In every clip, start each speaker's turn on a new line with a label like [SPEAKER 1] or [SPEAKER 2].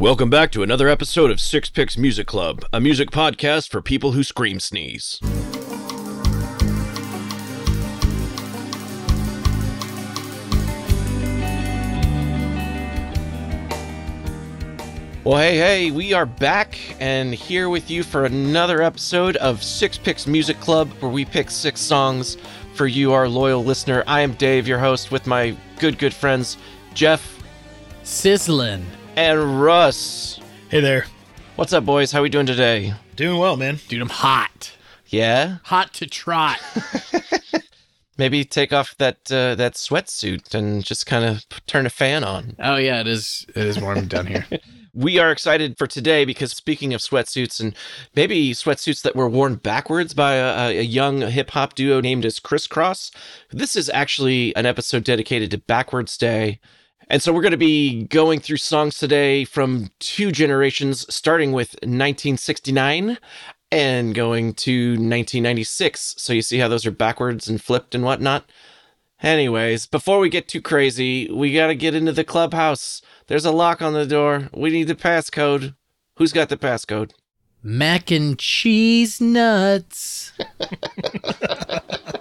[SPEAKER 1] Welcome back to another episode of Six Picks Music Club, a music podcast for people who scream sneeze. Well, hey, hey, we are back and here with you for another episode of Six Picks Music Club, where we pick six songs for you, our loyal listener. I am Dave, your host, with my good, good friends, Geoff
[SPEAKER 2] Sizzling.
[SPEAKER 1] And Russ.
[SPEAKER 3] Hey there.
[SPEAKER 1] What's up, boys? How we doing today?
[SPEAKER 3] Doing well, man.
[SPEAKER 2] Dude, I'm hot.
[SPEAKER 1] Yeah?
[SPEAKER 2] Hot to trot.
[SPEAKER 1] Maybe take off that uh, that sweatsuit and just kind of turn a fan on.
[SPEAKER 2] oh yeah, it is it is warm down here.
[SPEAKER 1] We are excited for today because speaking of sweatsuits and maybe sweatsuits that were worn backwards by a, a young hip hop duo named as Kris Kross, this is actually an episode dedicated to Backwards Day. And so we're going to be going through songs today from two generations, starting with 1969 and going to 1996. So you see how those are backwards and flipped and whatnot. Anyways, before we get too crazy, we got to get into the clubhouse. There's a lock on the door. We need the passcode. Who's got the passcode?
[SPEAKER 2] Mac and cheese nuts.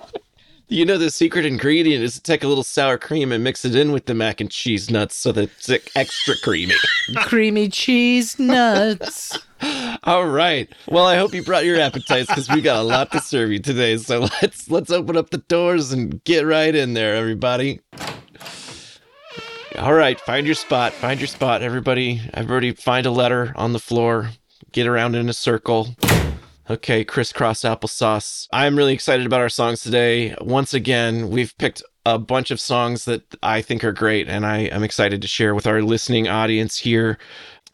[SPEAKER 1] You know the secret ingredient is to take a little sour cream and mix it in with the mac and cheese nuts so that it's like, extra creamy.
[SPEAKER 2] Creamy cheese nuts.
[SPEAKER 1] All right. Well, I hope you brought your appetites because we got a lot to serve you today. So let's let's open up the doors and get right in there, everybody. All right, find your spot. Find your spot, everybody. Everybody, find a letter on the floor. Get around in a circle. Okay, crisscross applesauce. I'm really excited about our songs today. Once again, we've picked a bunch of songs that I think are great, and I am excited to share with our listening audience here.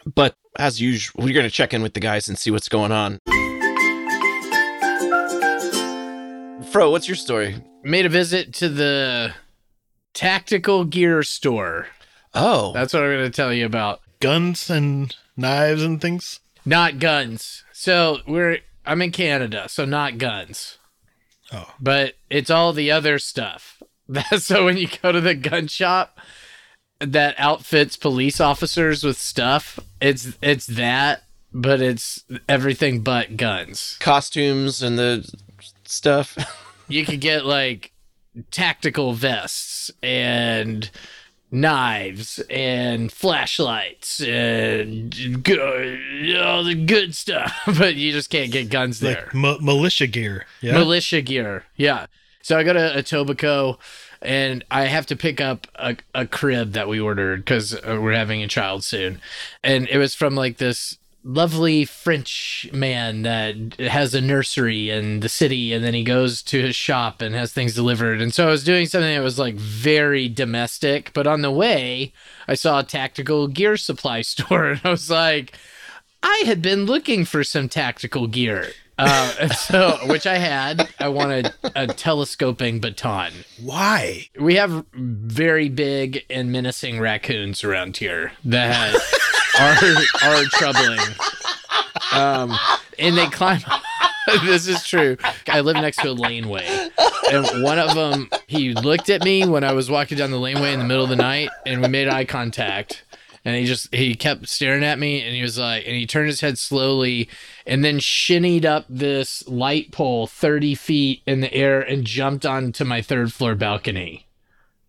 [SPEAKER 1] But as usual, we're going to check in with the guys and see what's going on. Fro, what's your story?
[SPEAKER 2] Made a visit to the tactical gear store.
[SPEAKER 1] Oh,
[SPEAKER 2] That's what I'm going to tell you about.
[SPEAKER 3] Guns and knives and things.
[SPEAKER 2] Not guns. So we're I'm in Canada, so not guns.
[SPEAKER 3] Oh.
[SPEAKER 2] But it's all the other stuff. so when you go to the gun shop that outfits police officers with stuff, it's it's that, but it's everything but guns.
[SPEAKER 1] costumes and the stuff.
[SPEAKER 2] You could get like tactical vests and knives and flashlights and go- all the good stuff, but you just can't get guns there.
[SPEAKER 3] Like mi- militia gear. Yeah.
[SPEAKER 2] militia gear. Yeah. So I go to Etobicoke and I have to pick up a, a crib that we ordered because uh, we're having a child soon. And it was from like this lovely French man that has a nursery in the city and then he goes to his shop and has things delivered. And so I was doing something that was like very domestic, but on the way, I saw a tactical gear supply store and I was like, I had been looking for some tactical gear. Uh, so, which I had. I wanted a telescoping baton.
[SPEAKER 3] Why?
[SPEAKER 2] We have very big and menacing raccoons around here that are are troubling. Um, and they climb. this is true. I live next to a laneway, and one of them he looked at me when I was walking down the laneway in the middle of the night, and we made eye contact. And he just he kept staring at me, and he was like, and he turned his head slowly, and then shinnied up this light pole thirty feet in the air and jumped onto my third floor balcony.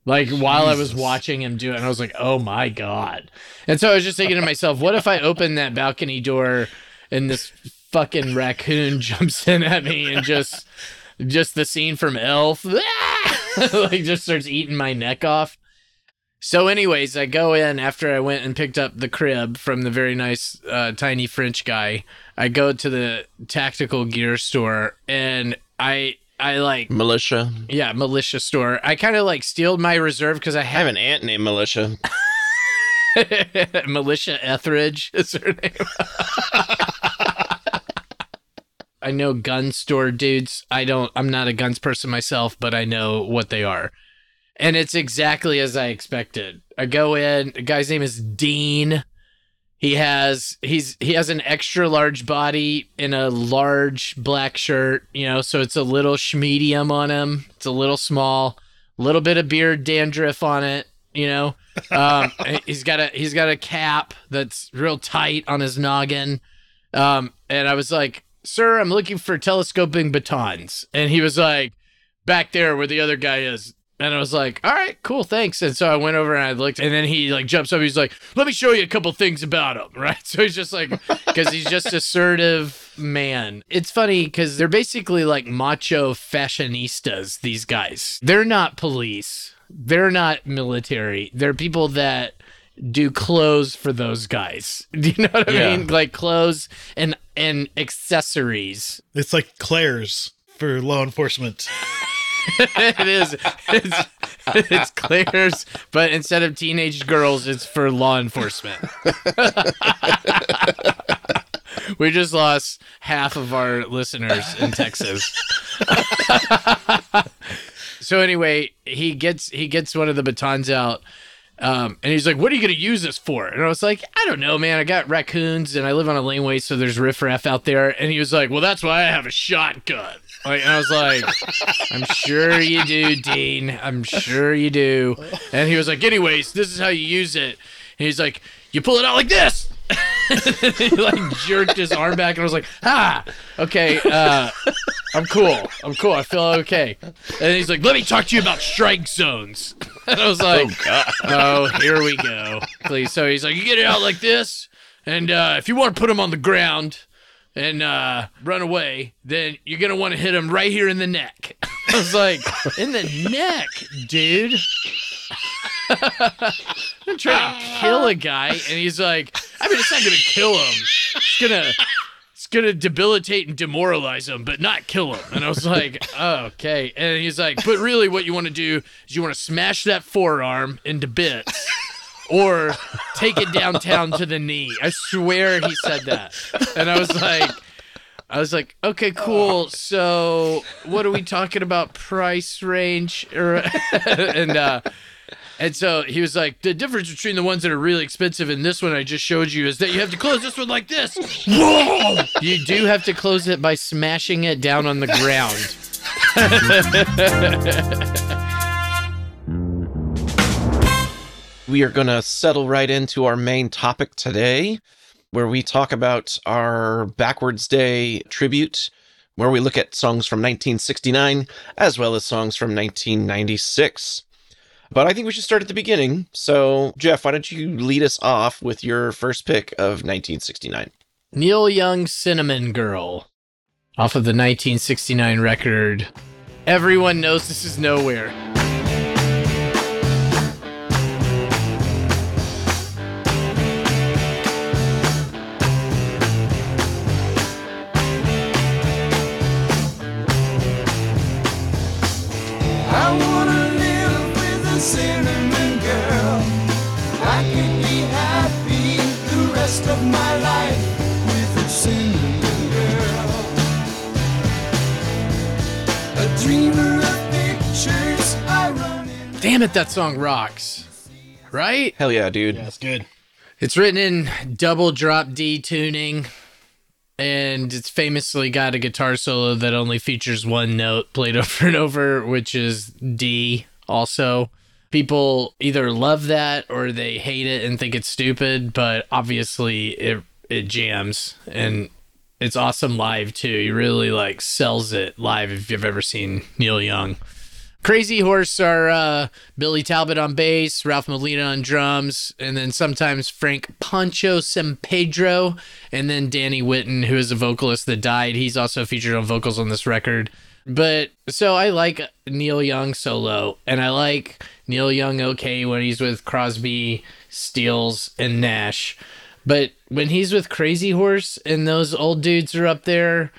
[SPEAKER 2] Like while I was watching him do it, and I was like, "Oh my god!" And so I was just thinking to myself, "What if I open that balcony door and this fucking raccoon jumps in at me and just, just the scene from Elf, like just starts eating my neck off." So, anyways, I go in after I went and picked up the crib from the very nice, uh, tiny French guy. I go to the tactical gear store and I, I like,
[SPEAKER 1] Militia.
[SPEAKER 2] yeah, militia store. I kind of like stealed my reserve because I
[SPEAKER 1] I have
[SPEAKER 2] have
[SPEAKER 1] an aunt named Militia.
[SPEAKER 2] militia Etheridge is her name. I know gun store dudes. I don't. I'm not a guns person myself, but I know what they are. And it's exactly as I expected. I go in. The guy's name is Dean. He has he's he has an extra large body in a large black shirt, you know, so it's a little schmedium on him. It's a little small, little bit of beard dandruff on it, you know. Um, he's got a he's got a cap that's real tight on his noggin. Um, and I was like, "Sir, I'm looking for telescoping batons." And he was like, "Back there where the other guy is." And I was like, "All right, cool, thanks." And so I went over and I looked, and then he like jumps up. He's like, "Let me show you a couple things about him." Right? So he's just like, because he's just assertive man. It's funny because they're basically like macho fashionistas. These guys, they're not police. They're not military. They're people that do clothes for those guys. Do you know what I
[SPEAKER 1] Yeah.
[SPEAKER 2] mean? Like clothes and and accessories.
[SPEAKER 3] It's like Claire's for law enforcement.
[SPEAKER 2] it is. It's, it's Claire's, but instead of teenage girls, it's for law enforcement. we just lost half of our listeners in Texas. so anyway, he gets he gets one of the batons out. Um, and he's like, "What are you gonna use this for?" And I was like, "I don't know, man. I got raccoons, and I live on a laneway, so there's riffraff out there." And he was like, "Well, that's why I have a shotgun." Like, and I was like, "I'm sure you do, Dean. I'm sure you do." And he was like, "Anyways, this is how you use it." And he's like, "You pull it out like this." he like jerked his arm back, and I was like, "Ah, okay, uh, I'm cool. I'm cool. I feel okay." And he's like, "Let me talk to you about strike zones." And I was like, "Oh, here we go." Please. So he's like, "You get it out like this, and uh, if you want to put him on the ground." And uh, run away, then you're gonna want to hit him right here in the neck. I was like, in the neck, dude. I'm trying to kill a guy, and he's like, I mean, it's not gonna kill him. It's gonna, it's gonna debilitate and demoralize him, but not kill him. And I was like, oh, okay. And he's like, but really, what you want to do is you want to smash that forearm into bits. Or take it downtown to the knee. I swear he said that. And I was like, I was like, okay, cool. So, what are we talking about? Price range, and uh, and so he was like, the difference between the ones that are really expensive and this one I just showed you is that you have to close this one like this. Whoa! You do have to close it by smashing it down on the ground.
[SPEAKER 1] We are going to settle right into our main topic today, where we talk about our Backwards Day tribute, where we look at songs from 1969 as well as songs from 1996. But I think we should start at the beginning. So, Geoff, why don't you lead us off with your first pick of 1969?
[SPEAKER 2] Neil Young Cinnamon Girl off of the 1969 record. Everyone knows this is nowhere. Damn it, that song rocks. Right?
[SPEAKER 1] Hell yeah, dude.
[SPEAKER 3] That's good.
[SPEAKER 2] It's written in double drop D tuning, and it's famously got a guitar solo that only features one note played over and over, which is D also. People either love that or they hate it and think it's stupid, but obviously it it jams and it's awesome live too. He really like sells it live if you've ever seen Neil Young. Crazy Horse are uh, Billy Talbot on bass, Ralph Molina on drums, and then sometimes Frank Pancho Sampedro, and then Danny Whitten, who is a vocalist that died. He's also featured on vocals on this record. But so I like Neil Young solo, and I like Neil Young okay when he's with Crosby, Stills, and Nash. But when he's with Crazy Horse and those old dudes are up there,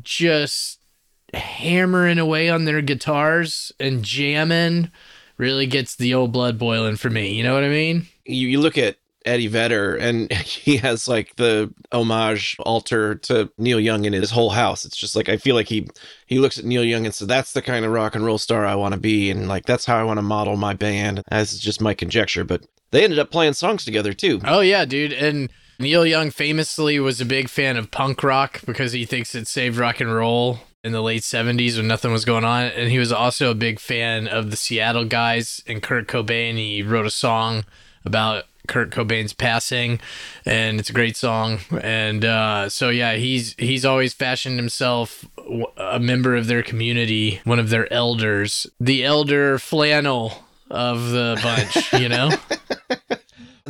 [SPEAKER 2] just hammering away on their guitars and jamming really gets the old blood boiling for me. You know what I mean?
[SPEAKER 1] you, you look at Eddie Vedder and he has like the homage altar to Neil Young in his whole house. It's just like I feel like he he looks at Neil Young and said that's the kind of rock and roll star I want to be and like that's how I want to model my band. Is just my conjecture, but they ended up playing songs together too.
[SPEAKER 2] Oh yeah, dude. And Neil Young famously was a big fan of punk rock because he thinks it saved rock and roll. in the late 70s when nothing was going on. And he was also a big fan of the Seattle guys and Kurt Cobain. He wrote a song about Kurt Cobain's passing, and it's a great song. And uh, so, yeah, he's he's always fashioned himself a member of their community, one of their elders, the elder flannel of the bunch, you know?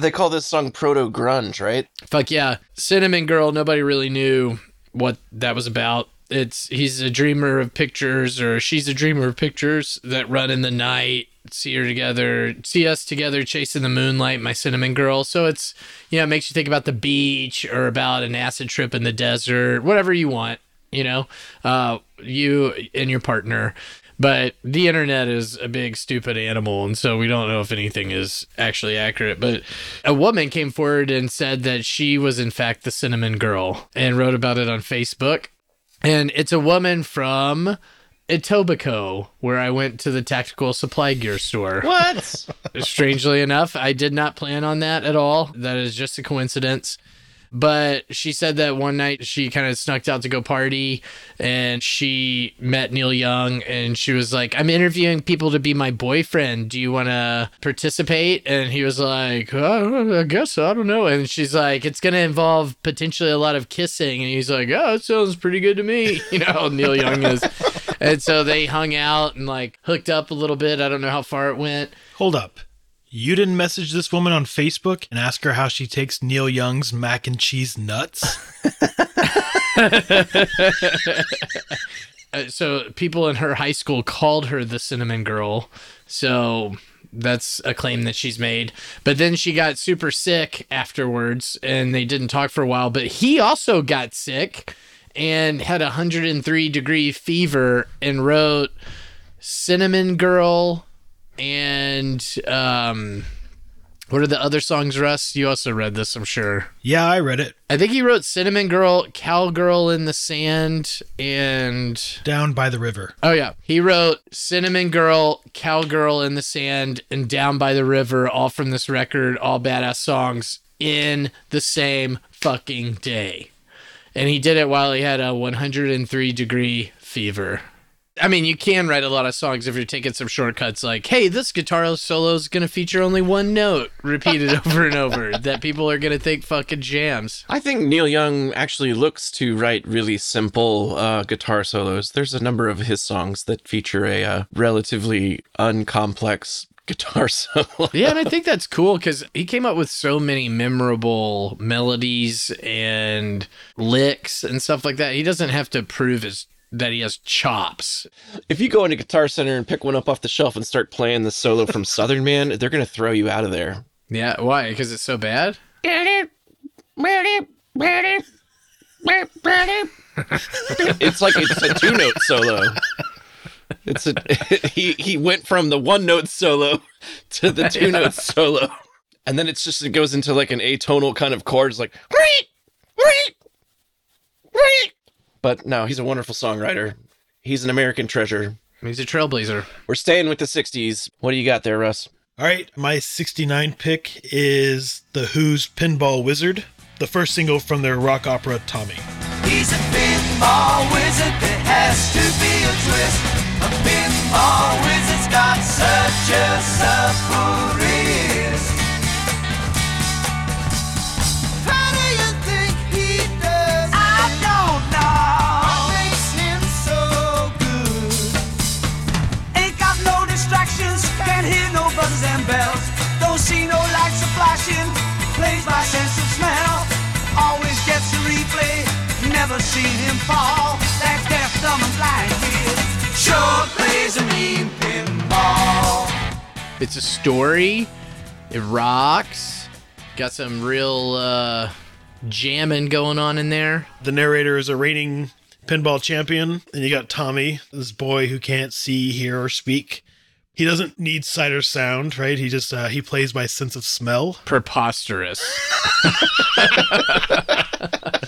[SPEAKER 1] They call this song proto grunge, right?
[SPEAKER 2] Fuck yeah. Cinnamon Girl, nobody really knew what that was about. It's he's a dreamer of pictures or she's a dreamer of pictures that run in the night, see her together, see us together chasing the moonlight, my cinnamon girl. So it's you know, it makes you think about the beach or about an acid trip in the desert, whatever you want, you know. Uh you and your partner. But the internet is a big stupid animal, and so we don't know if anything is actually accurate. But a woman came forward and said that she was in fact the cinnamon girl and wrote about it on Facebook. And it's a woman from Etobicoke, where I went to the tactical supply gear store.
[SPEAKER 1] What?
[SPEAKER 2] Strangely enough, I did not plan on that at all. That is just a coincidence. But she said that one night she kind of snuck out to go party and she met Neil Young and she was like, I'm interviewing people to be my boyfriend. Do you want to participate? And he was like, oh, I guess, so. I don't know. And she's like, it's going to involve potentially a lot of kissing. And he's like, oh, it sounds pretty good to me. You know, Neil Young is. And so they hung out and like hooked up a little bit. I don't know how far it went.
[SPEAKER 3] Hold up. You didn't message this woman on Facebook and ask her how she takes Neil Young's mac and cheese nuts?
[SPEAKER 2] Uh, so people in her high school called her the cinnamon girl. So that's a claim that she's made. But then she got super sick afterwards and they didn't talk for a while. But he also got sick and had a 103 degree fever and wrote cinnamon girl and um what are the other songs russ you also read this i'm sure
[SPEAKER 3] yeah, I read it.
[SPEAKER 2] I think he wrote Cinnamon Girl, Cowgirl in the Sand, and
[SPEAKER 3] Down by the river.
[SPEAKER 2] oh yeah, he wrote Cinnamon Girl, Cowgirl in the Sand, and Down by the River, all from this record, all badass songs in the same fucking day. And he did it while he had a 103 degree fever. I mean, you can write a lot of songs if you're taking some shortcuts, like, hey, this guitar solo is going to feature only one note repeated over and over that people are going to think fucking jams.
[SPEAKER 1] I think Neil Young actually looks to write really simple uh, guitar solos. There's a number of his songs that feature a uh, relatively uncomplex guitar solo.
[SPEAKER 2] Yeah, and I think that's cool because he came up with so many memorable melodies and licks and stuff like that. He doesn't have to prove his that he has chops.
[SPEAKER 1] If you go into Guitar Center and pick one up off the shelf and start playing the solo from Southern Man, they're going to throw you out of there.
[SPEAKER 2] Yeah, why? Because it's so bad.
[SPEAKER 1] It's like it's a two note solo. It's a he he went from the one note solo to the two note solo. And then it's just it goes into like an atonal kind of chords like But no, he's a wonderful songwriter. He's an American treasure.
[SPEAKER 2] He's a trailblazer.
[SPEAKER 1] We're staying with the 60s. What do you got there, Russ?
[SPEAKER 3] All right, my 69 pick is The Who's Pinball Wizard, the first single from their rock opera Tommy.
[SPEAKER 4] He's a pinball wizard, there has to be a twist. A pinball wizard's got such a supple seen him fall. That deaf, dumb, and blind sure plays a mean pinball.
[SPEAKER 2] It's a story. It rocks. Got some real uh, jamming going on in there.
[SPEAKER 3] The narrator is a reigning pinball champion, and you got Tommy, this boy who can't see, hear, or speak. He doesn't need sight or sound, right? He just uh, he plays by sense of smell.
[SPEAKER 2] Preposterous.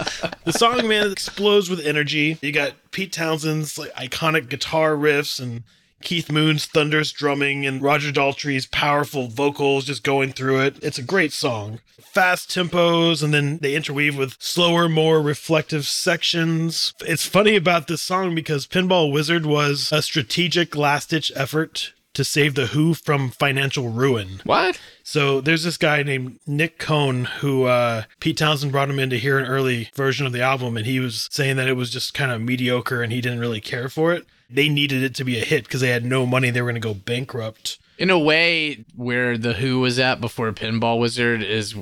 [SPEAKER 3] The song, man, explodes with energy. You got Pete Townshend's like iconic guitar riffs and Keith Moon's thunderous drumming and Roger Daltrey's powerful vocals just going through it. It's a great song. Fast tempos, and then they interweave with slower, more reflective sections. It's funny about this song because Pinball Wizard was a strategic last ditch effort to save The Who from financial ruin.
[SPEAKER 1] What?
[SPEAKER 3] So there's this guy named Nick Cohn who uh, Pete Townshend brought him in to hear an early version of the album, and he was saying that it was just kind of mediocre and he didn't really care for it. They needed it to be a hit because they had no money; they were going to go bankrupt.
[SPEAKER 2] In a way, where the Who was at before Pinball Wizard is,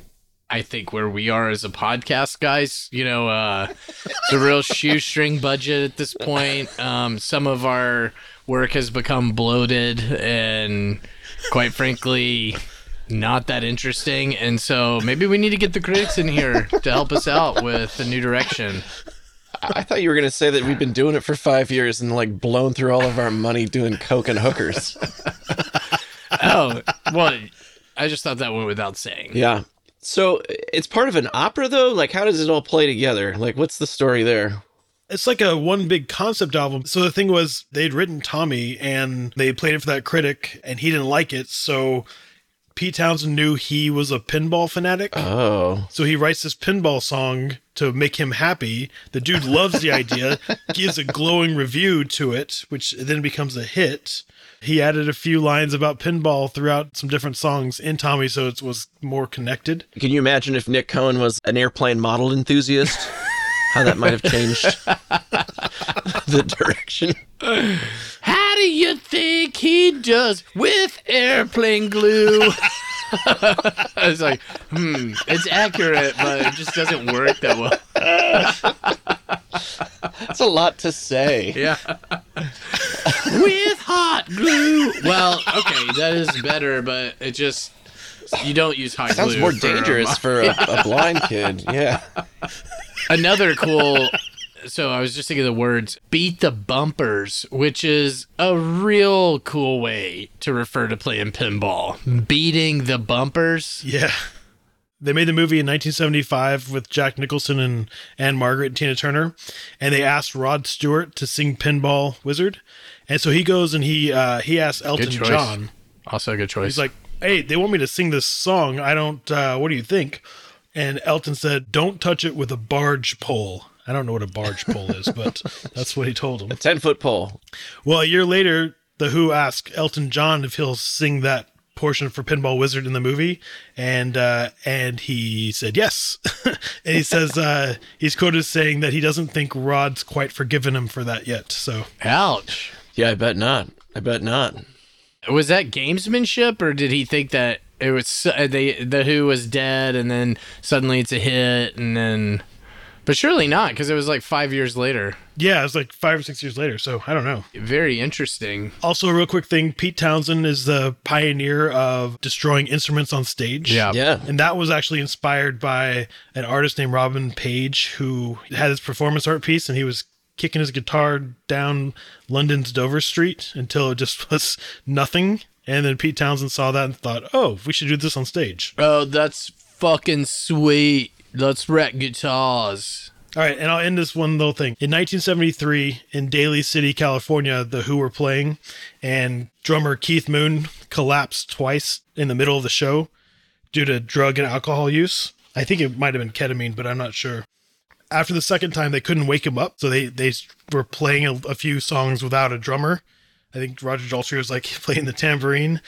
[SPEAKER 2] I think, where we are as a podcast, guys. You know, uh, it's a real shoestring budget at this point. Um, some of our work has become bloated and, quite frankly, not that interesting. And so maybe we need to get the critics in here to help us out with a new direction.
[SPEAKER 1] I thought you were going to say that we've been doing it for five years and like blown through all of our money doing coke and hookers.
[SPEAKER 2] Oh, well, I just thought that went without saying.
[SPEAKER 1] yeah. So it's part of an opera though? Like how does it all play together? Like what's the story there?
[SPEAKER 3] It's like a one big concept album. So the thing was, they'd written Tommy and they played it for that critic, and he didn't like it. So Pete Townshend knew he was a pinball fanatic.
[SPEAKER 1] Oh.
[SPEAKER 3] So he writes this pinball song to make him happy. The dude loves the idea, gives a glowing review to it, which then becomes a hit. He added a few lines about pinball throughout some different songs in Tommy, so it was more connected.
[SPEAKER 1] Can you imagine if Nick Cohn was an airplane model enthusiast? How that might have changed the direction.
[SPEAKER 2] How do you think he does with airplane glue? I was like, hmm, it's accurate, but it just doesn't work that well.
[SPEAKER 1] That's a lot to say.
[SPEAKER 2] Yeah. with hot glue. Well, okay, that is better, but it just you don't use hot
[SPEAKER 1] Sounds
[SPEAKER 2] glue.
[SPEAKER 1] more
[SPEAKER 2] for
[SPEAKER 1] dangerous
[SPEAKER 2] mo-
[SPEAKER 1] for a, a blind kid. Yeah.
[SPEAKER 2] Another cool. So I was just thinking of the words "beat the bumpers," which is a real cool way to refer to playing pinball. Beating the bumpers.
[SPEAKER 3] Yeah. They made the movie in 1975 with Jack Nicholson and Ann-Margret and Tina Turner, and they asked Rod Stewart to sing Pinball Wizard, and so he goes and he uh, he asks Elton
[SPEAKER 2] choice.
[SPEAKER 3] John.
[SPEAKER 2] Also a good choice.
[SPEAKER 3] He's like, "Hey, they want me to sing this song. I don't. Uh, what do you think?" And Elton said, "Don't touch it with a barge pole." I don't know what a barge pole is, but that's what he told him.
[SPEAKER 1] A Ten foot pole.
[SPEAKER 3] Well, a year later, The Who asked Elton John if he'll sing that portion for Pinball Wizard in the movie, and uh, and he said yes. and he says uh, he's quoted as saying that he doesn't think Rod's quite forgiven him for that yet. So
[SPEAKER 2] ouch.
[SPEAKER 1] Yeah, I bet not. I bet not.
[SPEAKER 2] Was that gamesmanship, or did he think that it was uh, they the Who was dead, and then suddenly it's a hit, and then, but surely not, because it was like five years later.
[SPEAKER 3] yeah, it was like five or six years later. So I don't know.
[SPEAKER 2] Very interesting.
[SPEAKER 3] Also, a real quick thing: Pete Townshend is the pioneer of destroying instruments on stage.
[SPEAKER 2] Yeah.
[SPEAKER 1] Yeah.
[SPEAKER 3] And that was actually inspired by an artist named Robin Page who had his performance art piece and he was kicking his guitar down London's Dover Street until it just was nothing. And then Pete Townshend saw that and thought, oh, we should do this on stage.
[SPEAKER 2] Oh, that's fucking sweet. Let's wreck guitars.
[SPEAKER 3] All right, and I'll end this one little thing. In 1973, in Daly City, California, the Who were playing, and drummer Keith Moon collapsed twice in the middle of the show due to drug and alcohol use. I think it might have been ketamine, but I'm not sure. After the second time, they couldn't wake him up, so they they were playing a, a few songs without a drummer. I think Roger Daltrey was like playing the tambourine.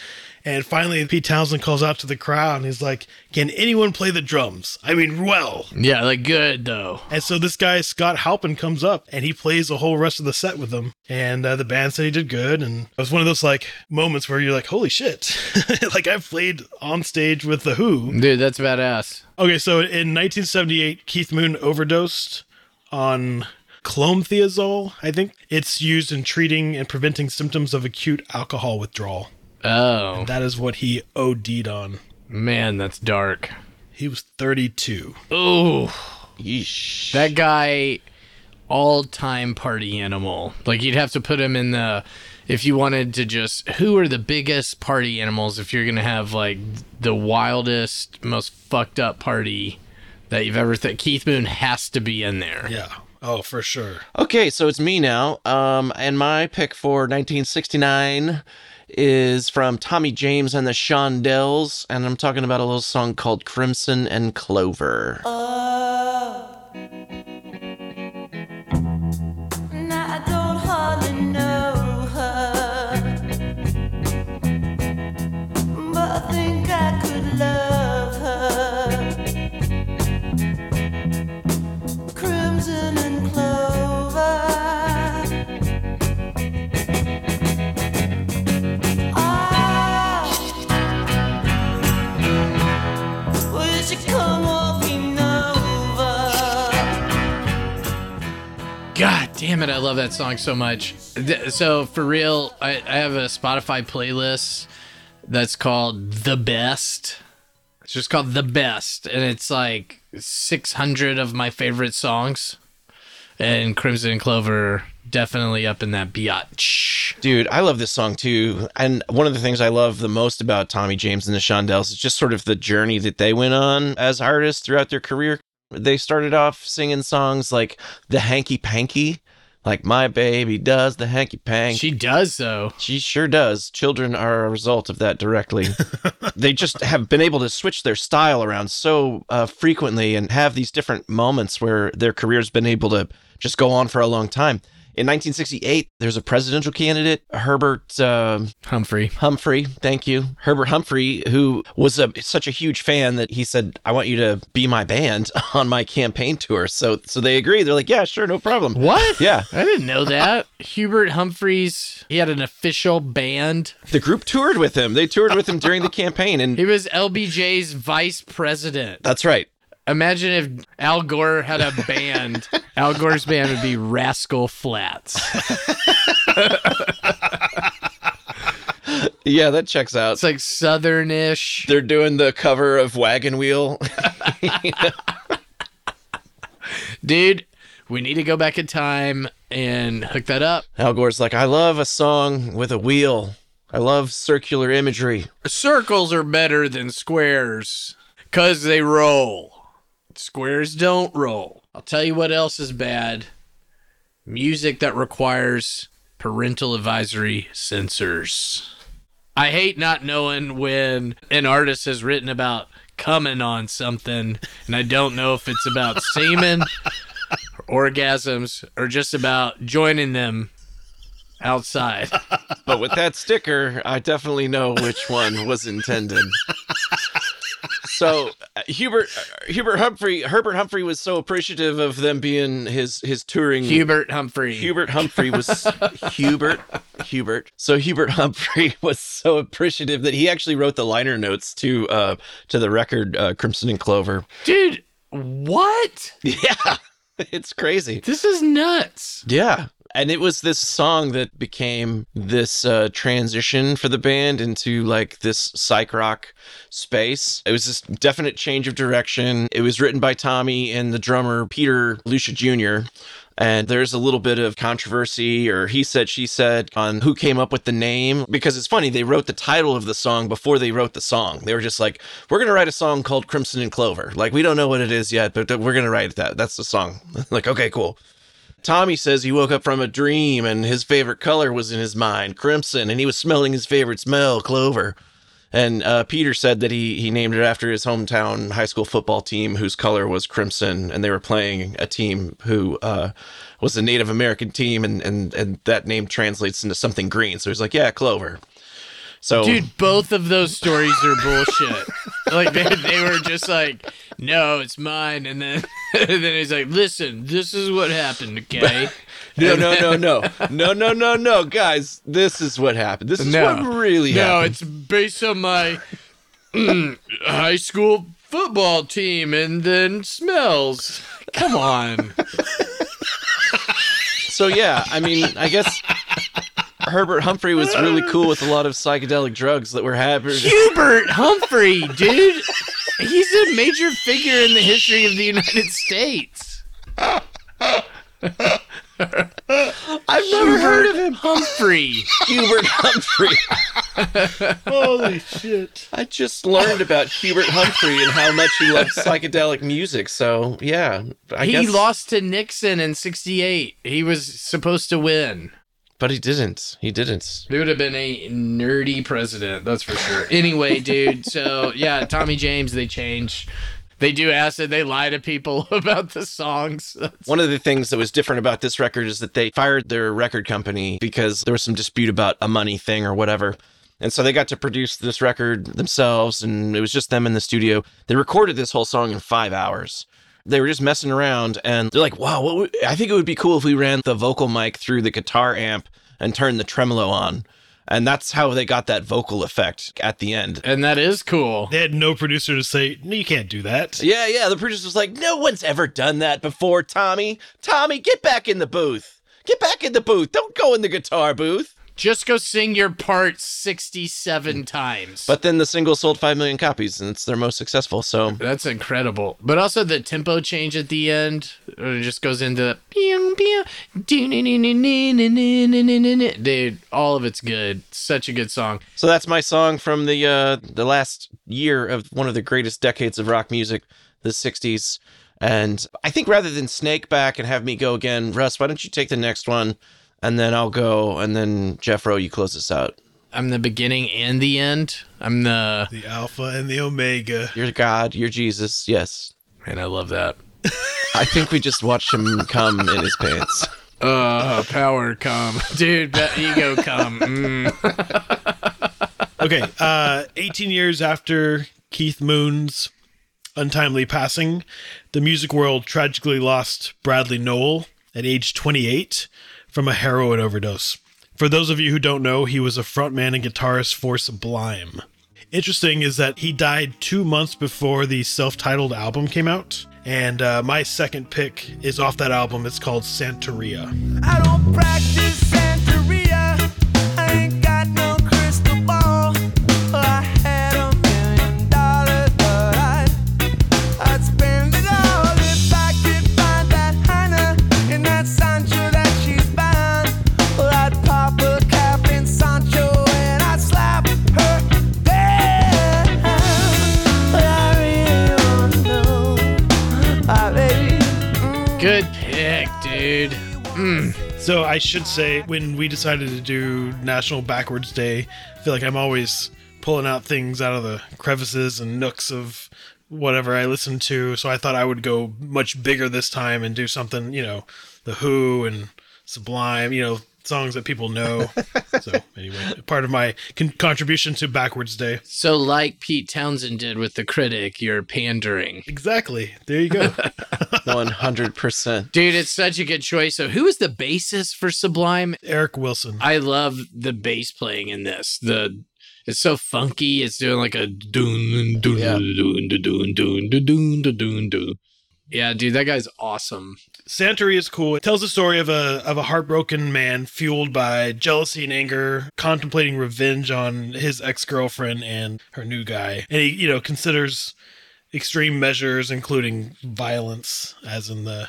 [SPEAKER 3] And finally, Pete Townshend calls out to the crowd and he's like, Can anyone play the drums? I mean, well.
[SPEAKER 2] Yeah, like good though.
[SPEAKER 3] And so this guy, Scott Halpin, comes up and he plays the whole rest of the set with them. And uh, the band said he did good. And it was one of those like moments where you're like, Holy shit. like I've played on stage with The Who.
[SPEAKER 2] Dude, that's badass.
[SPEAKER 3] Okay, so in 1978, Keith Moon overdosed on clomethiazole, I think. It's used in treating and preventing symptoms of acute alcohol withdrawal.
[SPEAKER 2] Oh,
[SPEAKER 3] That is what he OD'd on.
[SPEAKER 2] man, that's dark.
[SPEAKER 3] He was 32.
[SPEAKER 2] Oh,
[SPEAKER 1] Yeesh.
[SPEAKER 2] that guy, all time party animal. Like you'd have to put him in the. If you wanted to just, who are the biggest party animals? If you're gonna have like the wildest, most fucked up party that you've ever. Th- Keith Moon has to be in there.
[SPEAKER 3] Yeah. Oh, for sure.
[SPEAKER 1] Okay, so it's me now. Um, and my pick for 1969 is from Tommy James and the Shondells, and I'm talking about a little song called Crimson and Clover.
[SPEAKER 5] Now
[SPEAKER 2] damn it, I love that song so much. So for real, I, I have a Spotify playlist that's called The Best. It's just called The Best, and it's like 600 of my favorite songs. And Crimson Clover definitely up in that biatch.
[SPEAKER 1] Dude, I love this song too. And one of the things I love the most about Tommy James and the Shondells is just sort of the journey that they went on as artists throughout their career. They started off singing songs like The Hanky Panky, like My Baby Does the Hanky Panky.
[SPEAKER 2] She does so.
[SPEAKER 1] She sure does. Children are a result of that directly. they just have been able to switch their style around so uh, frequently and have these different moments where their career's been able to just go on for a long time. In 1968, there's a presidential candidate, Herbert um
[SPEAKER 2] Humphrey.
[SPEAKER 1] Humphrey. Thank you, Herbert Humphrey, who was a, such a huge fan that he said, "I want you to be my band on my campaign tour." So, so they agreed. They're like, "Yeah, sure, no problem."
[SPEAKER 2] What?
[SPEAKER 1] Yeah,
[SPEAKER 2] I didn't know that. Hubert Humphreys, he had an official band.
[SPEAKER 1] the group toured with him. They toured with him during the campaign, and
[SPEAKER 2] He was LBJ's vice president.
[SPEAKER 1] that's right.
[SPEAKER 2] Imagine if Al Gore had a band. Al Gore's band would be Rascal Flatts.
[SPEAKER 1] Yeah, that checks out.
[SPEAKER 2] It's like southernish.
[SPEAKER 1] They're doing the cover of Wagon Wheel.
[SPEAKER 2] Dude, we need to go back in time and hook that up.
[SPEAKER 1] Al Gore's like, I love a song with a wheel. I love circular imagery.
[SPEAKER 2] Circles are better than squares because they roll. Squares don't roll. I'll tell you what else is bad music that requires parental advisory censors. I hate not knowing when an artist has written about coming on something and I don't know if it's about semen, orgasms, or just about joining them outside.
[SPEAKER 1] But with that sticker, I definitely know which one was intended. So uh, Hubert uh, Hubert Humphrey Herbert Humphrey was so appreciative of them being his his touring
[SPEAKER 2] Hubert Humphrey.
[SPEAKER 1] Hubert Humphrey was Hubert Hubert. So Hubert Humphrey was so appreciative that he actually wrote the liner notes to uh to the record uh, Crimson and Clover.
[SPEAKER 2] Dude, what?
[SPEAKER 1] Yeah. It's crazy.
[SPEAKER 2] This is nuts.
[SPEAKER 1] Yeah. And it was this song that became this uh, transition for the band into like this psych rock space. It was this definite change of direction. It was written by Tommy and the drummer Peter Lucia Jr. And there's a little bit of controversy, or he said, she said, on who came up with the name. Because it's funny, they wrote the title of the song before they wrote the song. They were just like, we're going to write a song called Crimson and Clover. Like, we don't know what it is yet, but we're going to write that. That's the song. like, okay, cool. Tommy says he woke up from a dream and his favorite color was in his mind, crimson, and he was smelling his favorite smell, clover. And uh, Peter said that he he named it after his hometown high school football team, whose color was crimson, and they were playing a team who uh, was a Native American team, and, and and that name translates into something green. So he's like, yeah, clover. So
[SPEAKER 2] Dude, both of those stories are bullshit. like they, they were just like, no, it's mine, and then and then he's like, listen, this is what happened, okay?
[SPEAKER 1] no, no, no, no, no, no, no, no, guys, this is what happened. This is
[SPEAKER 2] No.
[SPEAKER 1] what really
[SPEAKER 2] no,
[SPEAKER 1] happened.
[SPEAKER 2] No, it's based on my mm, high school football team, and then smells. Come on.
[SPEAKER 1] So yeah, I mean, I guess Herbert Humphrey was really cool with a lot of psychedelic drugs that were happening.
[SPEAKER 2] Hubert Humphrey, dude. He's a major figure in the history of the United States.
[SPEAKER 1] I've never heard of him.
[SPEAKER 2] Humphrey.
[SPEAKER 1] Hubert Humphrey.
[SPEAKER 3] Holy shit.
[SPEAKER 1] I just learned about Hubert Humphrey and how much he loves psychedelic music. So yeah, I
[SPEAKER 2] he
[SPEAKER 1] guess,
[SPEAKER 2] lost to Nixon in 68. He was supposed to win.
[SPEAKER 1] But he didn't. He didn't.
[SPEAKER 2] He would have been a nerdy president, that's for sure. Anyway, dude, so yeah, Tommy James, they change. They do acid, they lie to people about the songs.
[SPEAKER 1] One of the things that was different about this record is that they fired their record company because there was some dispute about a money thing or whatever. And so they got to produce this record themselves, and it was just them in the studio. They recorded this whole song in five hours. They were just messing around, and they're like, wow, what would, I think it would be cool if we ran the vocal mic through the guitar amp and turned the tremolo on. And that's how they got that vocal effect at the end.
[SPEAKER 2] And that is cool.
[SPEAKER 3] They had no producer to say, no, you can't do that.
[SPEAKER 1] Yeah, yeah. The producer was like, no one's ever done that before, Tommy. Tommy, get back in the booth. Get back in the booth. Don't go in the guitar booth.
[SPEAKER 2] Just go sing your part 67 times.
[SPEAKER 1] But then the single sold 5 million copies and it's their most successful. So
[SPEAKER 2] that's incredible. But also the tempo change at the end, it just goes into the dude, all of it's good. Such a good song.
[SPEAKER 1] So that's my song from the uh the last year of one of the greatest decades of rock music, the 60s. And I think rather than snake back and have me go again, Russ, why don't you take the next one? And then I'll go and then Geoff Rowe, you close us out.
[SPEAKER 2] I'm the beginning and the end. I'm the
[SPEAKER 3] The Alpha and the Omega.
[SPEAKER 1] You're God, you're Jesus. Yes.
[SPEAKER 2] man. I love that.
[SPEAKER 1] I think we just watched him come in his pants.
[SPEAKER 2] Uh, power come, dude. That ego come. Mm.
[SPEAKER 3] Okay, uh, 18 years after Keith Moon's untimely passing, the music world tragically lost Bradley Nowell at age 28 from a heroin overdose. For those of you who don't know, he was a frontman and guitarist for Sublime. Interesting is that he died two months before the self titled album came out. And uh, my second pick is off that album. It's called Santeria. So I should say, when we decided to do National Backwards Day, I feel like I'm always pulling out things out of the crevices and nooks of whatever I listen to. So I thought I would go much bigger this time and do something, you know, The Who and Sublime, you know, songs that people know. so anyway, part of my con- contribution to Backwards Day.
[SPEAKER 2] So like Pete Townshend did with the critic, you're pandering.
[SPEAKER 3] Exactly. There you go.
[SPEAKER 1] One hundred percent,
[SPEAKER 2] dude. It's such a good choice. So who is the bassist for Sublime?
[SPEAKER 3] Eric Wilson.
[SPEAKER 2] I love the bass playing in this. The it's so funky. It's doing like a doon doon
[SPEAKER 1] yeah.
[SPEAKER 2] doon doon doon doon doon doon doon. Yeah, dude, that guy's awesome.
[SPEAKER 3] Santeria is cool. It tells the story of a of a heartbroken man fueled by jealousy and anger, contemplating revenge on his ex girlfriend and her new guy. And he, you know, considers extreme measures, including violence, as in the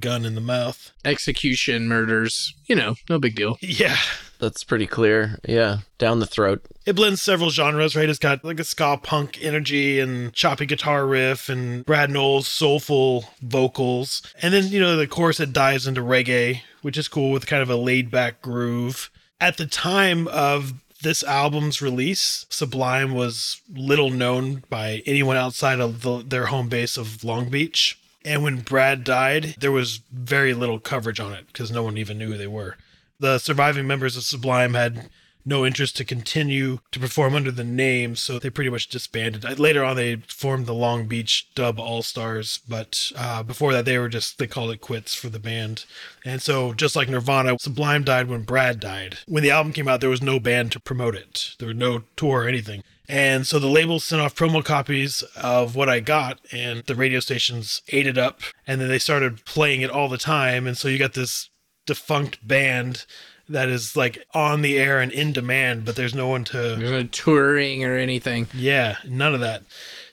[SPEAKER 3] gun in the mouth.
[SPEAKER 2] Execution, murders, you know, no big deal.
[SPEAKER 3] Yeah.
[SPEAKER 1] That's pretty clear. Yeah. Down the throat.
[SPEAKER 3] It blends several genres, right? It's got like a ska punk energy and choppy guitar riff and Brad Nowell's soulful vocals. And then, you know, the chorus that dives into reggae, which is cool with kind of a laid back groove. At the time of this album's release, Sublime was little known by anyone outside of the, their home base of Long Beach. And when Brad died, there was very little coverage on it because no one even knew who they were. The surviving members of Sublime had no interest to continue to perform under the name, so they pretty much disbanded. Uh, Later on, they formed the Long Beach Dub All Stars, but uh, before that, they were just they called it quits for the band. And so, just like Nirvana, Sublime died when Brad died. When the album came out, there was no band to promote it. There was no tour or anything. And so the label sent off promo copies of what I got, and the radio stations ate it up. And then they started playing it all the time. And so you got this defunct band that is like on the air and in demand, but there's no one to.
[SPEAKER 2] There's no touring or anything.
[SPEAKER 3] Yeah, none of that.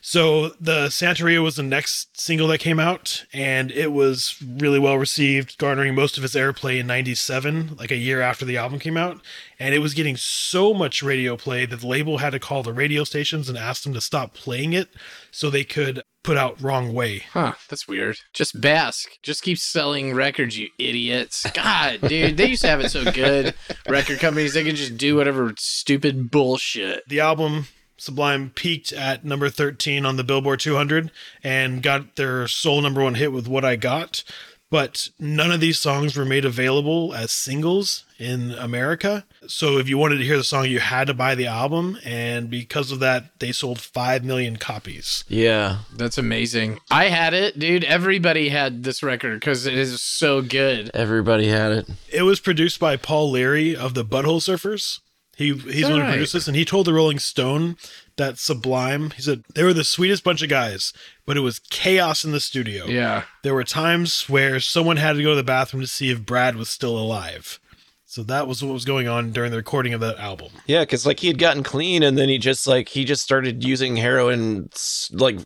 [SPEAKER 3] So the Santeria was the next single that came out, and it was really well received, garnering most of its airplay in '97, like a year after the album came out. And it was getting so much radio play that the label had to call the radio stations and ask them to stop playing it so they could put out "Wrong Way."
[SPEAKER 2] Huh, that's weird. Just bask. Just keep selling records, you idiots. God, dude, they used to have it so good. Record companies, they could just do whatever stupid bullshit.
[SPEAKER 3] The album Sublime peaked at number 13 on the Billboard 200 and got their sole number one hit with What I Got. But none of these songs were made available as singles in America. So if you wanted to hear the song, you had to buy the album. And because of that, they sold 5 million copies.
[SPEAKER 1] Yeah.
[SPEAKER 2] That's amazing. I had it, dude. Everybody had this record because it is so good.
[SPEAKER 1] Everybody had it.
[SPEAKER 3] It was produced by Paul Leary of the Butthole Surfers. He he's the one who
[SPEAKER 2] Right.
[SPEAKER 3] produced this, and he told the Rolling Stone that Sublime. He said they were the sweetest bunch of guys, but it was chaos in the studio.
[SPEAKER 2] Yeah.
[SPEAKER 3] There were times where someone had to go to the bathroom to see if Brad was still alive. So that was what was going on during the recording of that album.
[SPEAKER 1] Yeah, because like he had gotten clean, and then he just like he just started using heroin like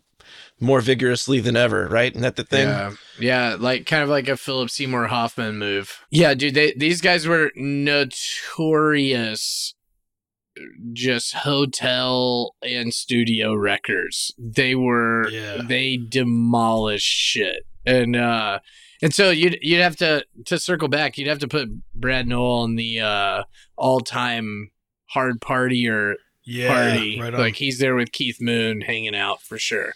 [SPEAKER 1] more vigorously than ever. Right? Isn't that the thing?
[SPEAKER 2] Yeah, yeah, like kind of like a Philip Seymour Hoffman move. Yeah, dude, they, these guys were notorious just hotel and studio wreckers. They were
[SPEAKER 3] Yeah.
[SPEAKER 2] they demolished shit. And uh and so you'd you'd have to to circle back, you'd have to put Brad Nowell in the uh all-time hard partier
[SPEAKER 3] Yeah,
[SPEAKER 2] party.
[SPEAKER 3] right
[SPEAKER 2] like he's there with Keith Moon hanging out for sure.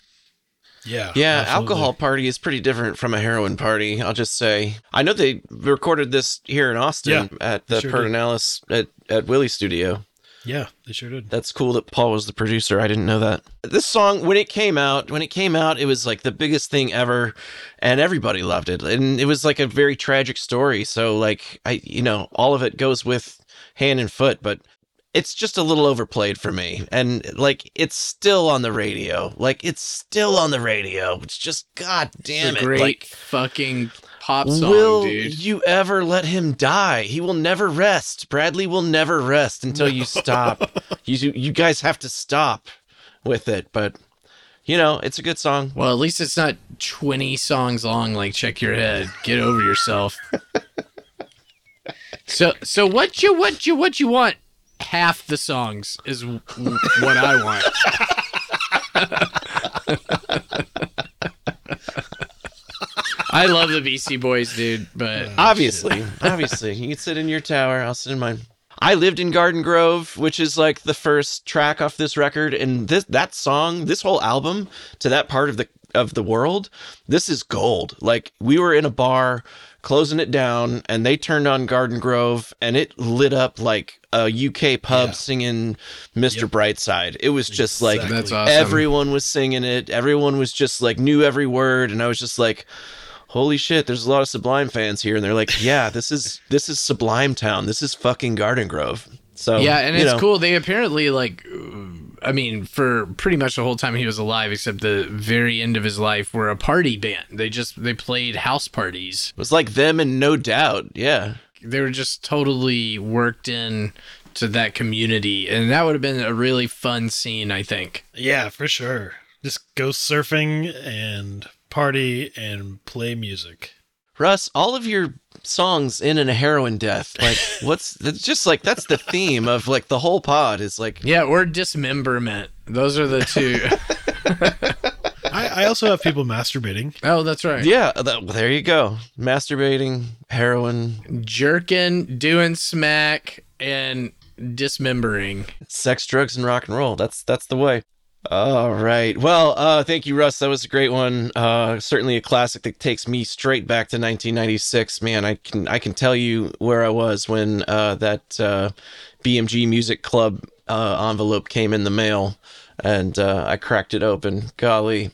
[SPEAKER 3] yeah,
[SPEAKER 1] Yeah,
[SPEAKER 3] absolutely.
[SPEAKER 1] alcohol party is pretty different from a heroin party. I'll just say. I know they recorded this here in Austin
[SPEAKER 3] Yeah,
[SPEAKER 1] at the
[SPEAKER 3] sure
[SPEAKER 1] sure. Pedernales at at Willie Studio.
[SPEAKER 3] Yeah, they sure did.
[SPEAKER 1] That's cool that Paul was the producer. I didn't know that. This song, when it came out, when it came out, it was like the biggest thing ever, and everybody loved it. And it was like a very tragic story. So, like, I, you know, all of it goes with hand and foot, but it's just a little overplayed for me. And like, it's still on the radio. Like, it's still on the radio. It's just, god damn
[SPEAKER 2] it's
[SPEAKER 1] it.
[SPEAKER 2] a great
[SPEAKER 1] like,
[SPEAKER 2] fucking pop song,
[SPEAKER 1] will
[SPEAKER 2] dude.
[SPEAKER 1] you ever let him die? He will never rest. Bradley will never rest until you stop. you you guys have to stop with it. But you know, it's a good song.
[SPEAKER 2] Well, at least it's not 20 songs long like Check Your Head. Get over yourself. so so what you what you what you want? Half the songs is what I want. I love the Beastie Boys, dude, but
[SPEAKER 1] Obviously, obviously, you can sit in your tower. I'll sit in mine. I lived in Garden Grove, which is like the first track off this record, and this that song, this whole album, to that part of the of the world, this is gold. Like we were in a bar closing it down, and they turned on Garden Grove, and it lit up like a UK pub
[SPEAKER 3] Yeah.
[SPEAKER 1] singing "Mr.
[SPEAKER 3] Yep.
[SPEAKER 1] Brightside." It was just like
[SPEAKER 3] Exactly.
[SPEAKER 2] that's awesome.
[SPEAKER 1] everyone was singing it. Everyone was just like knew every word, and I was just like, "Holy shit!" There's a lot of Sublime fans here, and they're like, "Yeah, this is this is Sublime Town. This is fucking Garden Grove." So
[SPEAKER 2] yeah, and it's
[SPEAKER 1] know,
[SPEAKER 2] cool. They apparently like, I mean, for pretty much the whole time he was alive, except the very end of his life, were a party band. They just they played house parties.
[SPEAKER 1] It was like them and No Doubt. Yeah,
[SPEAKER 2] They were just totally worked in to that community, and that would have been a really fun scene, I think.
[SPEAKER 3] Yeah, for sure. Just go surfing and party and play music.
[SPEAKER 1] Russ, all of your songs end in a heroin death. Like, what's that's just like that's the theme of like the whole pod is like
[SPEAKER 2] Yeah, or dismemberment. Those are the two.
[SPEAKER 3] I, I also have people masturbating.
[SPEAKER 2] oh, that's right.
[SPEAKER 1] yeah. Uh, that, there you go, masturbating, heroin,
[SPEAKER 2] Jerking, doing smack, and dismembering.
[SPEAKER 1] sex, drugs, and rock and roll. That's that's the way. All right. Well, uh, thank you, Russ. That was a great one. Uh, certainly a classic that takes me straight back to 1996. Man, I can I can tell you where I was when uh, that uh, BMG Music Club uh, envelope came in the mail, and uh, I cracked it open. Golly.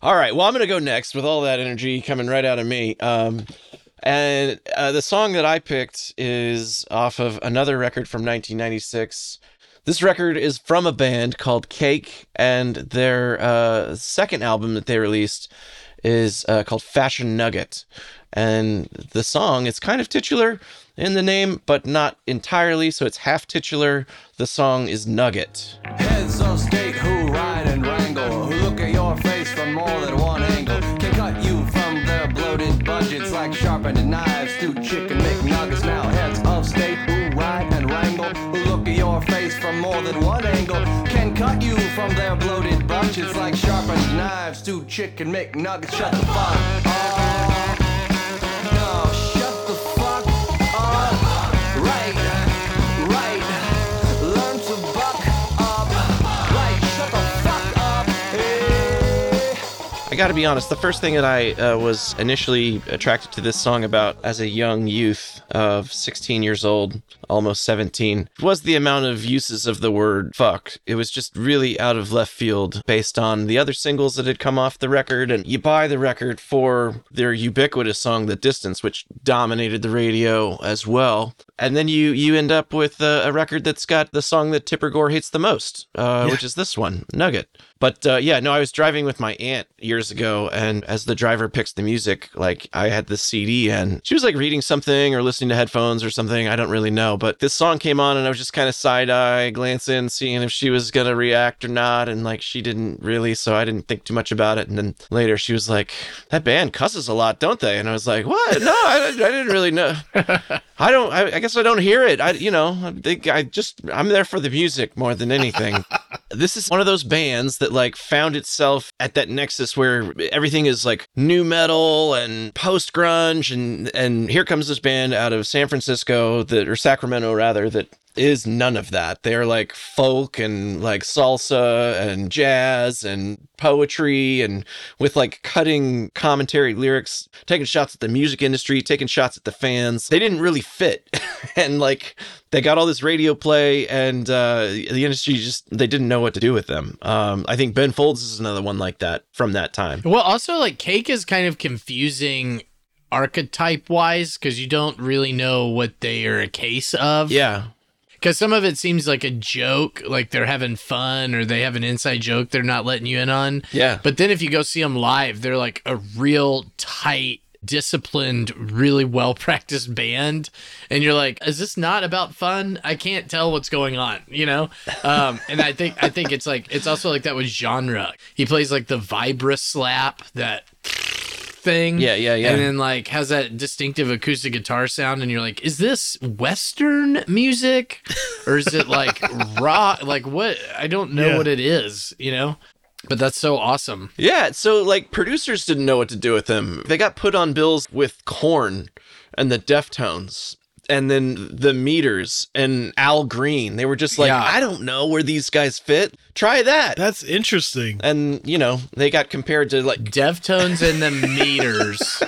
[SPEAKER 1] All right. Well, I'm gonna go next with all that energy coming right out of me. Um, and the song that I picked is off of another record from 1996. This record is from a band called Cake, and their uh, second album that they released is uh, called Fashion Nugget. And the song is kind of titular in the name, but not entirely, so it's half titular. The song is Nugget.
[SPEAKER 6] Heads of state who ride and wrangle, who look at your face from more than one angle, can cut you from their bloated budgets like sharpened knives to chicken McNuggets. Now heads of state who ride and wrangle, your face from more than one angle, can cut you from their bloated budgets like sharpened knives to chicken McNuggets. Shut the fuck up.
[SPEAKER 1] I got to be honest. The first thing that I uh, was initially attracted to this song about as a young youth of 16 years old, almost 17, was the amount of uses of the word fuck. It was just really out of left field based on the other singles that had come off the record. And you buy the record for their ubiquitous song, The Distance, which dominated the radio as well. And then you, you end up with a, a record that's got the song that Tipper Gore hates the most, uh, which is this one, Nugget. But uh, yeah, no, I was driving with my aunt years ago, and as the driver picks the music, like I had the CD, and she was like reading something or listening to headphones or something. I don't really know, but this song came on, and I was just kind of side eye glancing, seeing if she was gonna react or not, and like she didn't really, so I didn't think too much about it. And then later, she was like, "That band cusses a lot, don't they?" And I was like, "What? No, I, I didn't really know." I don't. I, I guess I don't hear it. I, you know, I think I just I'm there for the music more than anything. This is one of those bands that like found itself at that nexus where everything is like new metal and post grunge, and and here comes this band out of San Francisco that or Sacramento rather that is none of that. They're like folk and like salsa and jazz and poetry and with like cutting commentary lyrics, taking shots at the music industry, taking shots at the fans. They didn't really fit. and like they got all this radio play and uh the industry just they didn't know what to do with them. Um I think Ben Folds is another one like that from that time.
[SPEAKER 2] Well, also like cake is kind of confusing archetype wise because you don't really know what they are a case of.
[SPEAKER 1] Yeah.
[SPEAKER 2] Because some of it seems like a joke, like they're having fun or they have an inside joke they're not letting you in on.
[SPEAKER 1] Yeah.
[SPEAKER 2] But then if you go see them live, they're like a real tight, disciplined, really well practiced band. And you're like, is this not about fun? I can't tell what's going on, you know? Um, and I think I think it's like it's also like that with genre. He plays like the vibra slap, that thing.
[SPEAKER 1] Yeah, yeah, yeah.
[SPEAKER 2] And then like has that distinctive acoustic guitar sound, and you're like, is this Western music? Or is it like rock? Like what? I don't know
[SPEAKER 3] Yeah.
[SPEAKER 2] what it is, you know? But that's so awesome.
[SPEAKER 1] Yeah, so like producers didn't know what to do with him. They got put on bills with Korn and the Deftones and then the Meters and Al Green. They were just like,
[SPEAKER 2] Yeah.
[SPEAKER 1] I don't know where these guys fit. Try that.
[SPEAKER 3] That's interesting.
[SPEAKER 1] and you know, they got compared to like
[SPEAKER 2] Deftones and the meters.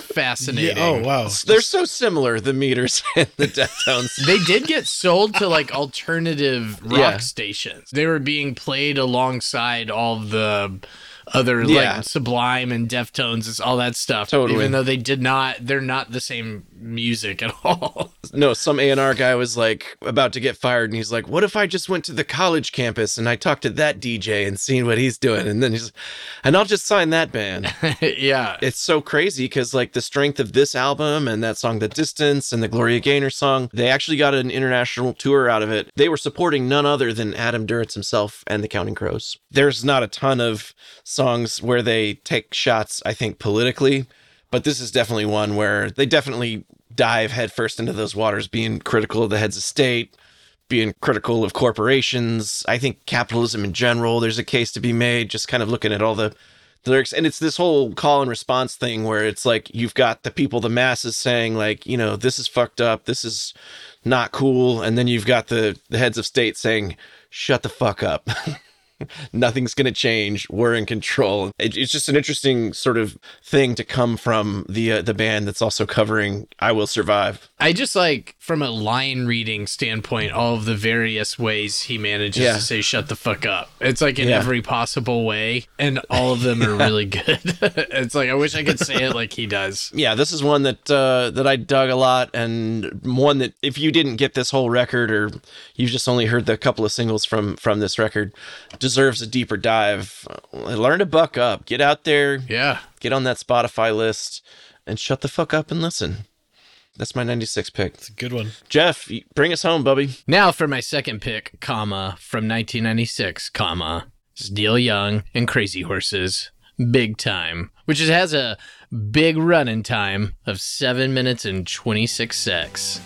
[SPEAKER 2] Fascinating.
[SPEAKER 3] Yeah, oh wow.
[SPEAKER 1] they're so similar, the Meters and the Deftones.
[SPEAKER 2] They did get sold to like alternative rock
[SPEAKER 1] Yeah.
[SPEAKER 2] stations. They were being played alongside all the other
[SPEAKER 1] Yeah.
[SPEAKER 2] like Sublime and Deftones, and all that stuff.
[SPEAKER 1] Totally.
[SPEAKER 2] Even though they did not, they're not the same music at all.
[SPEAKER 1] no, some A&R guy was like about to get fired and he's like, "What if I just went to the college campus and I talked to that DJ and seen what he's doing and then he's and I'll just sign that band."
[SPEAKER 2] yeah.
[SPEAKER 1] it's so crazy because like the strength of this album and that song the distance and the gloria gaynor song they actually got an international tour out of it they were supporting none other than adam duritz himself and the counting crows there's not a ton of songs where they take shots i think politically but this is definitely one where they definitely dive headfirst into those waters being critical of the heads of state being critical of corporations. I think capitalism in general, there's a case to be made, just kind of looking at all the, the lyrics. And it's this whole call and response thing where it's like you've got the people, the masses saying, like, you know, this is fucked up, this is not cool. And then you've got the, the heads of state saying, shut the fuck up. Nothing's going to change. We're in control. It, it's just an interesting sort of thing to come from the uh, the band that's also covering "I Will Survive."
[SPEAKER 2] I just like from a line reading standpoint, all of the various ways he manages
[SPEAKER 1] Yeah.
[SPEAKER 2] to say "shut the fuck up." It's like in
[SPEAKER 1] Yeah.
[SPEAKER 2] every possible way, and all of them are really good. it's like I wish I could say it like he does.
[SPEAKER 1] yeah, this is one that uh, that I dug a lot, and one that if you didn't get this whole record, or you've just only heard the couple of singles from from this record, deserves a deeper dive. Learn to buck up, get out there,
[SPEAKER 2] Yeah.
[SPEAKER 1] get on that Spotify list, and shut the fuck up and listen. That's my '96 pick.
[SPEAKER 3] It's a good one.
[SPEAKER 1] Jeff, bring us home, Bubby.
[SPEAKER 2] Now for my second pick, comma from 1996, comma Still Young and Crazy Horses, Big Time, which has a big running time of 7 minutes and 26 secs.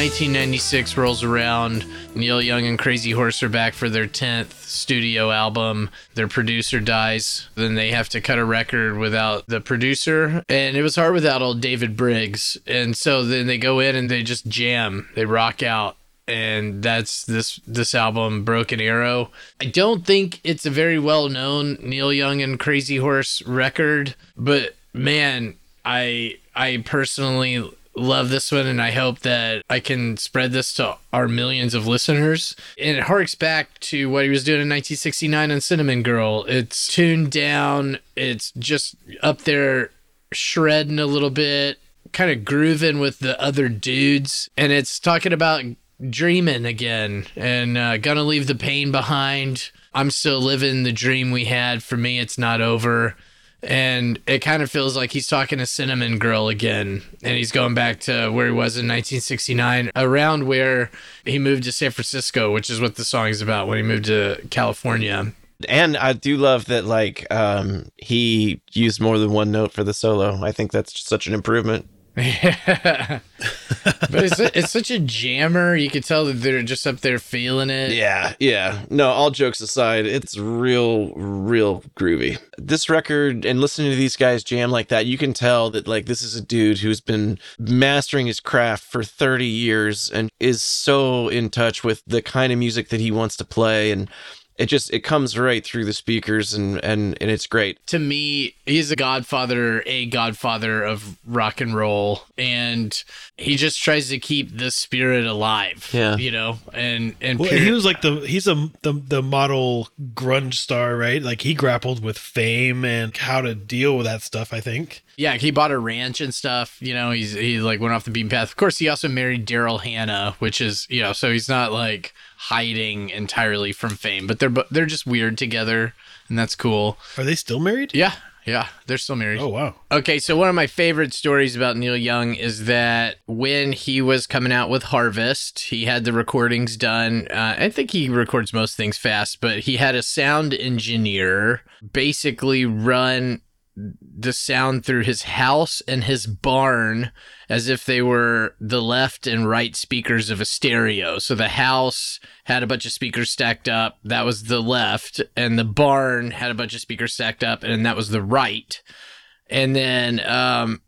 [SPEAKER 2] 1996 rolls around. Neil Young and Crazy Horse are back for their 10th studio album. Their producer dies. Then they have to cut a record without the producer. And it was hard without old David Briggs. And so then they go in and they just jam, they rock out. And that's this this album, Broken Arrow. I don't think it's a very well known Neil Young and Crazy Horse record, but man, I I personally love this one and I hope that I can spread this to our millions of listeners. And it harks back to what he was doing in 1969 on Cinnamon Girl. It's tuned down, it's just up there shredding a little bit, kind of grooving with the other dudes. And it's talking about dreaming again and uh, gonna leave the pain behind. I'm still living the dream we had. For me, it's not over. And it kind of feels like he's talking to Cinnamon Girl again. And he's going back to where he was in 1969, around where he moved to San Francisco, which is what the song is about when he moved to California.
[SPEAKER 1] And I do love that like um he used more than one note for the solo. I think that's such an improvement.
[SPEAKER 2] but it's, it's such a jammer. You can tell that they're just up there feeling it.
[SPEAKER 1] Yeah, yeah. No, all jokes aside, it's real, real groovy. This record and listening to these guys jam like that, you can tell that like this is a dude who's been mastering his craft for 30 years and is so in touch with the kind of music that he wants to play and it just it comes right through the speakers and and and it's great.
[SPEAKER 2] to me, he's a godfather, a godfather of rock and roll, and he just tries to keep the spirit alive.
[SPEAKER 1] Yeah.
[SPEAKER 2] you know, and and
[SPEAKER 3] Well,
[SPEAKER 2] period-
[SPEAKER 3] he was like the he's a the the model grunge star, right? Like he grappled with fame and how to deal with that stuff. I think.
[SPEAKER 2] yeah, he bought a ranch and stuff. You know, he's he like went off the beaten path. Of course, he also married Daryl Hannah, which is you know, so he's not like hiding entirely from fame, but they're they're just weird together, and that's cool.
[SPEAKER 3] Are they still married?
[SPEAKER 2] Yeah, yeah, they're still married.
[SPEAKER 3] Oh wow.
[SPEAKER 2] Okay, so one of my favorite stories about Neil Young is that when he was coming out with Harvest, he had the recordings done. Uh, I think he records most things fast, but he had a sound engineer basically run the sound through his house and his barn as if they were the left and right speakers of a stereo. So the house had a bunch of speakers stacked up, that was the left, and the barn had a bunch of speakers stacked up, and that was the right and then um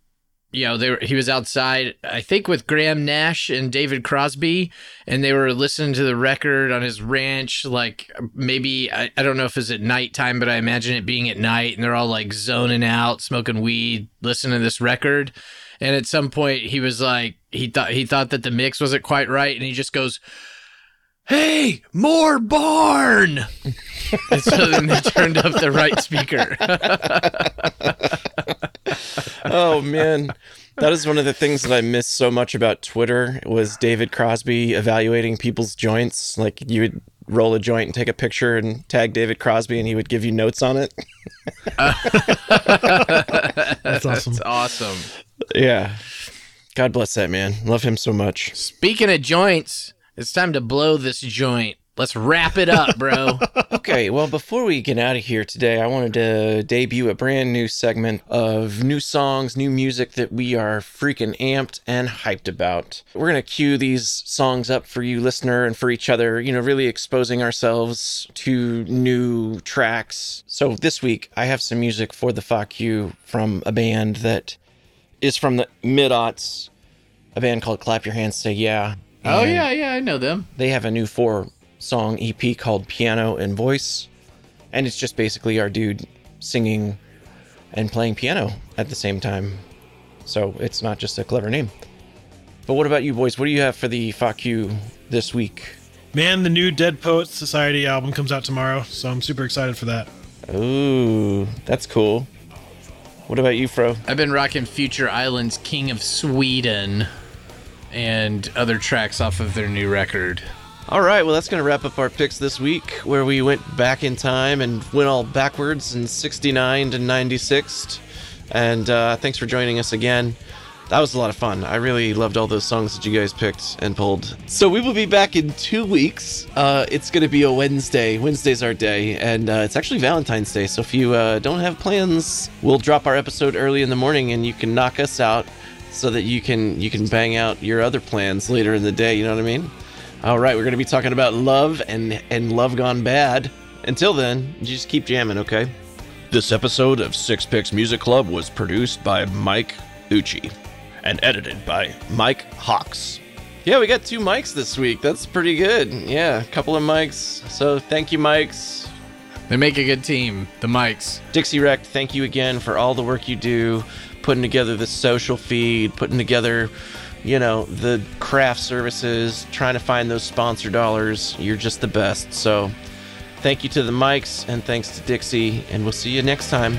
[SPEAKER 2] you know they were, he was outside i think with graham nash and david crosby and they were listening to the record on his ranch like maybe i, I don't know if it's at nighttime but i imagine it being at night and they're all like zoning out smoking weed listening to this record. And at some point he was like he thought he thought that the mix wasn't quite right and he just goes hey more barn! And so then they turned up the right speaker
[SPEAKER 1] Oh man. That is one of the things that I miss so much about Twitter was David Crosby evaluating people's joints. Like you would roll a joint and take a picture and tag David Crosby and he would give you notes on it.
[SPEAKER 3] That's awesome.
[SPEAKER 2] It's awesome.
[SPEAKER 1] Yeah. God bless that man. Love him so much.
[SPEAKER 2] Speaking of joints, it's time to blow this joint. Let's wrap it up, bro.
[SPEAKER 1] Okay, well, before we get out of here today, I wanted to debut a brand new segment of new songs, new music that we are freaking amped and hyped about. We're going to cue these songs up for you, listener, and for each other, you know, really exposing ourselves to new tracks. So this week, I have some music for the Fuck You from a band that is from the mid aughts, a band called Clap Your Hands Say Yeah.
[SPEAKER 2] oh yeah, yeah, I know them.
[SPEAKER 1] they have a new four song EP called Piano and Voice. And it's just basically our dude singing and playing piano at the same time. So it's not just a clever name. But what about you boys? What do you have for the fuck you this week?
[SPEAKER 3] Man, the new Dead Poets Society album comes out tomorrow, so I'm super excited for that.
[SPEAKER 1] Ooh, that's cool. What about you, Fro?
[SPEAKER 2] I've been rocking Future Islands King of Sweden and other tracks off of their new record.
[SPEAKER 1] All right, well, that's going to wrap up our picks this week, where we went back in time and went all backwards in 69 to 96. And uh, thanks for joining us again. That was a lot of fun. I really loved all those songs that you guys picked and pulled. So we will be back in two weeks. Uh, it's going to be a Wednesday. Wednesday's our day, and uh, it's actually Valentine's Day. So if you uh, don't have plans, we'll drop our episode early in the morning, and you can knock us out so that you can you can bang out your other plans later in the day. You know what I mean? All right, we're going to be talking about love and and love gone bad. Until then, just keep jamming, okay? This episode of Six Picks Music Club was produced by Mike Ucci and edited by Mike Hawks. Yeah, we got two mics this week. That's pretty good. Yeah, a couple of mics. So thank you, mics.
[SPEAKER 2] They make a good team, the mics.
[SPEAKER 1] Dixie Rect, thank you again for all the work you do, putting together the social feed, putting together, you know, the craft services, trying to find those sponsor dollars. You're just the best. So thank you to the mics and thanks to Dixie, and we'll see you next time.